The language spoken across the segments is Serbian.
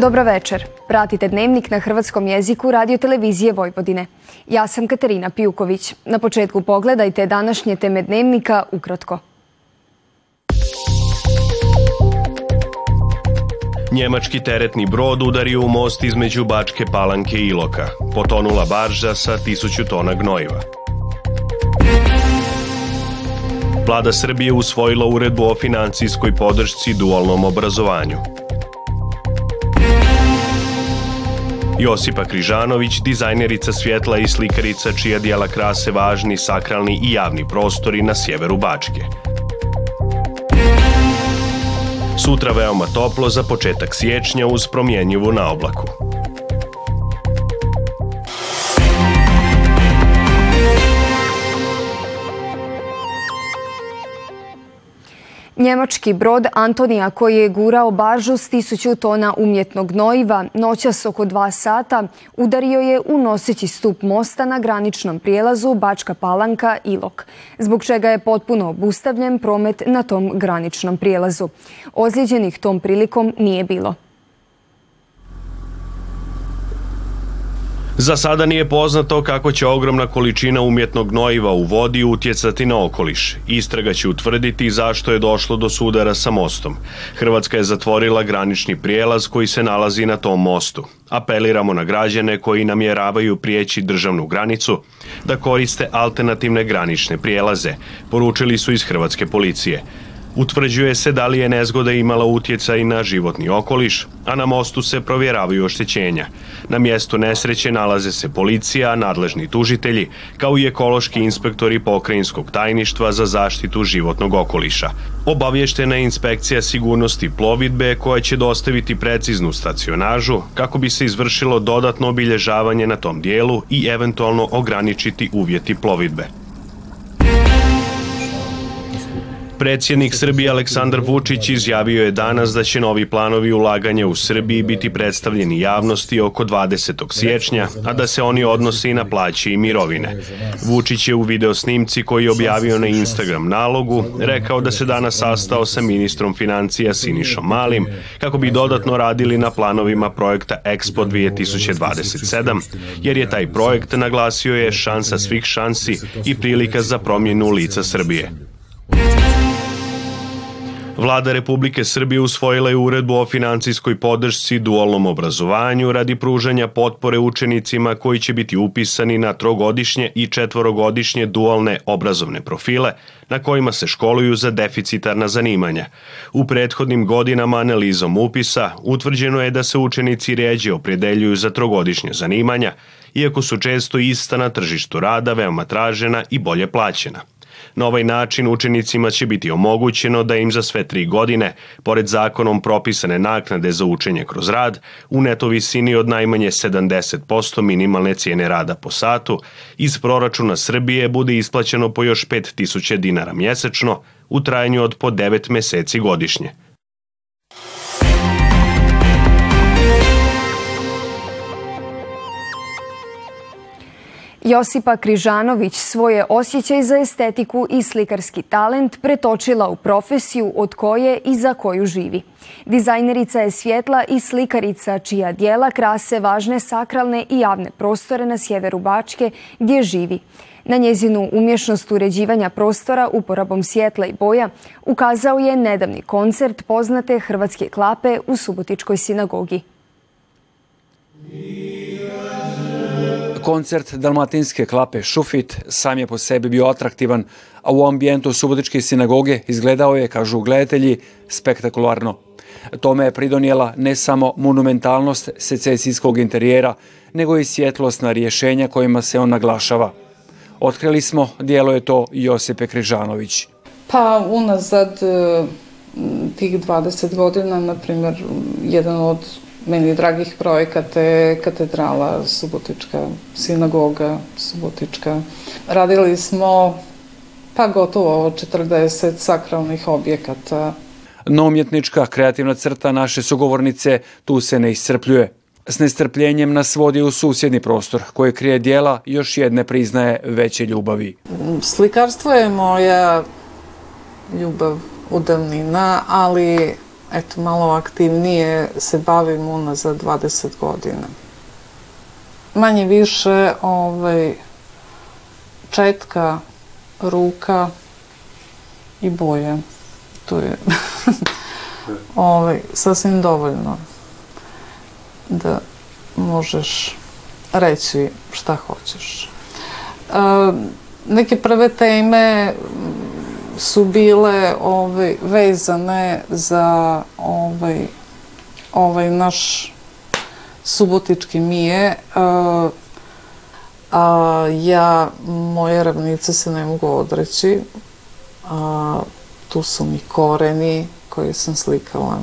Dobro večer. Pratite dnevnik na hrvatskom jeziku radio televizije Vojvodine. Ja sam Katarina Pijuković. Na početku pogledajte današnje teme dnevnika ukratko. Njemački teretni brod udario u most između Bačke Palanke i Iloka. Potonula barža sa tisuću tona gnojiva. Vlada Srbije usvojila uredbu o financijskoj podršci dualnom obrazovanju. Josipa Križanović, dizajnerica svjetla i slikarica čija dijela krase važni sakralni i javni prostori na sjeveru Bačke. Sutra veoma toplo za početak siječnja uz promjenjivu na oblaku. Njemački brod Antonija koji je gurao baržu s tisuću tona umjetnog gnojiva noćas oko dva sata udario je u noseći stup mosta na graničnom prijelazu Bačka Palanka Ilok, zbog čega je potpuno obustavljen promet na tom graničnom prijelazu. Ozlijeđenih tom prilikom nije bilo. Za sada nije poznato kako će ogromna količina umjetnog gnojiva u vodi utjecati na okoliš. Istraga će utvrditi zašto je došlo do sudara sa mostom. Hrvatska je zatvorila granični prijelaz koji se nalazi na tom mostu. Apeliramo na građane koji namjeravaju prijeći državnu granicu da koriste alternativne granične prijelaze, poručili su iz Hrvatske policije. Utvrđuje se da li je nezgoda imala utjecaj na životni okoliš, a na mostu se provjeravaju oštećenja. Na mjestu nesreće nalaze se policija, nadležni tužitelji, kao i ekološki inspektori pokrajinskog tajništva za zaštitu životnog okoliša. Obavještena je inspekcija sigurnosti plovidbe koja će dostaviti preciznu stacionažu kako bi se izvršilo dodatno obilježavanje na tom dijelu i eventualno ograničiti uvjeti plovidbe. Predsjednik Srbije Aleksandar Vučić izjavio je danas da će novi planovi ulaganja u Srbiji biti predstavljeni javnosti oko 20. siječnja, a da se oni odnose i na plaće i mirovine. Vučić je u video snimci koji je objavio na Instagram nalogu rekao da se danas sastao sa ministrom financija Sinišom Malim kako bi dodatno radili na planovima projekta Expo 2027, jer je taj projekt naglasio je šansa svih šansi i prilika za promjenu lica Srbije. Vlada Republike Srbije usvojila je uredbu o financijskoj podršci dualnom obrazovanju radi pružanja potpore učenicima koji će biti upisani na trogodišnje i četvorogodišnje dualne obrazovne profile na kojima se školuju za deficitarna zanimanja. U prethodnim godinama analizom upisa utvrđeno je da se učenici ređe opredeljuju za trogodišnje zanimanja, iako su često ista na tržištu rada veoma tražena i bolje plaćena. Na ovaj način učenicima će biti omogućeno da im za sve tri godine, pored zakonom propisane naknade za učenje kroz rad, u neto visini od najmanje 70% minimalne cijene rada po satu, iz proračuna Srbije bude isplaćeno po još 5000 dinara mjesečno u trajanju od po 9 meseci godišnje. Josipa Križanović svoje osjećaj za estetiku i slikarski talent pretočila u profesiju od koje i za koju živi. Dizajnerica je svjetla i slikarica čija dijela krase važne sakralne i javne prostore na sjeveru Bačke gdje živi. Na njezinu umješnost uređivanja prostora uporabom svjetla i boja ukazao je nedavni koncert poznate Hrvatske klape u Subotičkoj sinagogi. Koncert dalmatinske klape Šufit sam je po sebi bio atraktivan, a u ambijentu Subotičke sinagoge izgledao je, kažu gledatelji, spektakularno. Tome je pridonijela ne samo monumentalnost secesijskog interijera, nego i svjetlosna rješenja kojima se on naglašava. Otkrili smo, dijelo je to Josipe Križanović. Pa unazad e, tih 20 godina, na primjer, jedan od meni dragih projekata je katedrala Subotička, sinagoga Subotička. Radili smo pa gotovo 40 sakralnih objekata. No umjetnička kreativna crta naše sugovornice tu se ne iscrpljuje. S nestrpljenjem nas vodi u susjedni prostor koje krije dijela još jedne priznaje veće ljubavi. Slikarstvo je moja ljubav udavnina, ali eto, malo aktivnije se bavim unazad 20 godina. Manje više ovaj, četka, ruka i boje. To je ovaj, sasvim dovoljno da možeš reći šta hoćeš. E, neke prve teme su bile ovaj, vezane za ovaj, ovaj naš subotički mije. A, a ja, moje ravnice se ne mogu odreći. A, tu su mi koreni koje sam slikala.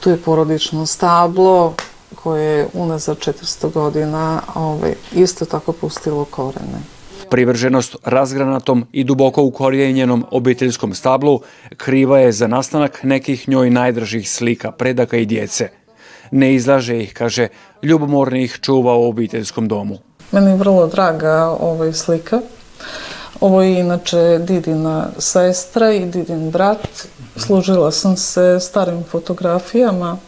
Tu je porodično stablo koje je unazad 400 godina ovaj, isto tako pustilo korene. Privrženost razgranatom i duboko ukorijenjenom obiteljskom stablu kriva je za nastanak nekih njoj najdražih slika predaka i djece. Ne izlaže ih, kaže, ljubomorno ih čuva u obiteljskom domu. Meni je vrlo draga ovaj slika. Ovo je inače Didina sestra i Didin brat. Služila sam se starim fotografijama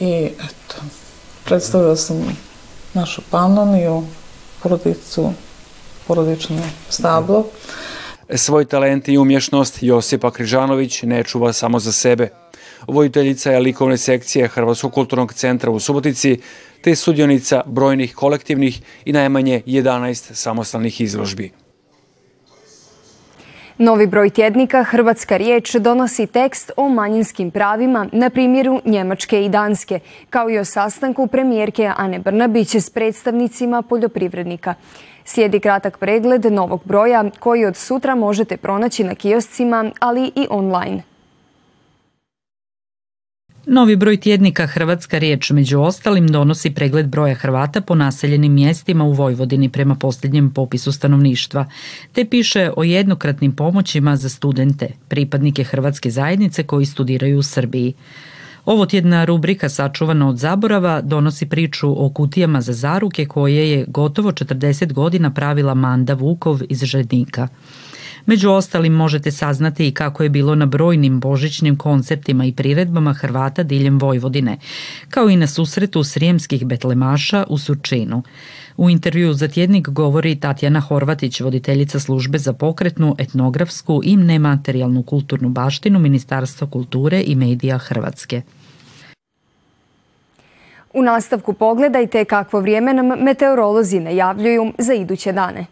i eto, predstavila sam našu panoniju, porodicu porodično stablo. Svoj talent i umješnost Josipa Križanović ne čuva samo za sebe. Vojiteljica je likovne sekcije Hrvatskog kulturnog centra u Subotici, te sudionica brojnih kolektivnih i najmanje 11 samostalnih izložbi. Novi broj tjednika Hrvatska riječ donosi tekst o manjinskim pravima na primjeru Njemačke i Danske, kao i o sastanku premijerke Ane Brnabić s predstavnicima poljoprivrednika. Slijedi kratak pregled novog broja koji od sutra možete pronaći na kioscima, ali i online. Novi broj tjednika Hrvatska riječ među ostalim donosi pregled broja Hrvata po naseljenim mjestima u Vojvodini prema posljednjem popisu stanovništva, te piše o jednokratnim pomoćima za studente, pripadnike Hrvatske zajednice koji studiraju u Srbiji. Ovo tjedna rubrika Sačuvana od zaborava donosi priču o kutijama za zaruke koje je gotovo 40 godina pravila Manda Vukov iz Žednika. Među ostalim možete saznati i kako je bilo na brojnim božićnim konceptima i priredbama Hrvata diljem Vojvodine, kao i na susretu srijemskih betlemaša u Surčinu. U intervju za tjednik govori Tatjana Horvatić, voditeljica službe za pokretnu, etnografsku i nematerijalnu kulturnu baštinu Ministarstva kulture i medija Hrvatske. U nastavku pogledajte kakvo vrijeme nam meteorolozi najavljuju za iduće dane.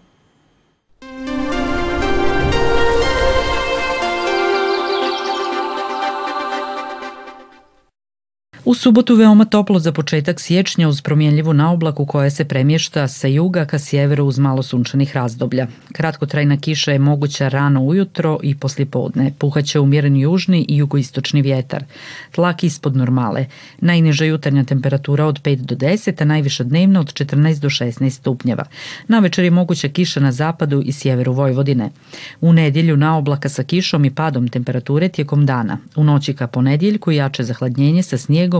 U subotu veoma toplo za početak siječnja uz promjenljivu naoblaku koja se premješta sa juga ka sjeveru uz malo sunčanih razdoblja. Kratkotrajna kiša je moguća rano ujutro i poslijepodne. Puhaće umjeren južni i jugoistočni vjetar. Tlak ispod normale. Najniža jutarnja temperatura od 5 do 10, a najviša dnevna od 14 do 16 stupnjeva. Na večer je moguća kiša na zapadu i sjeveru Vojvodine. U nedjelju naoblaka sa kišom i padom temperature tijekom dana. U noći ka ponedjeljku jače zahladnjenje sa snijegom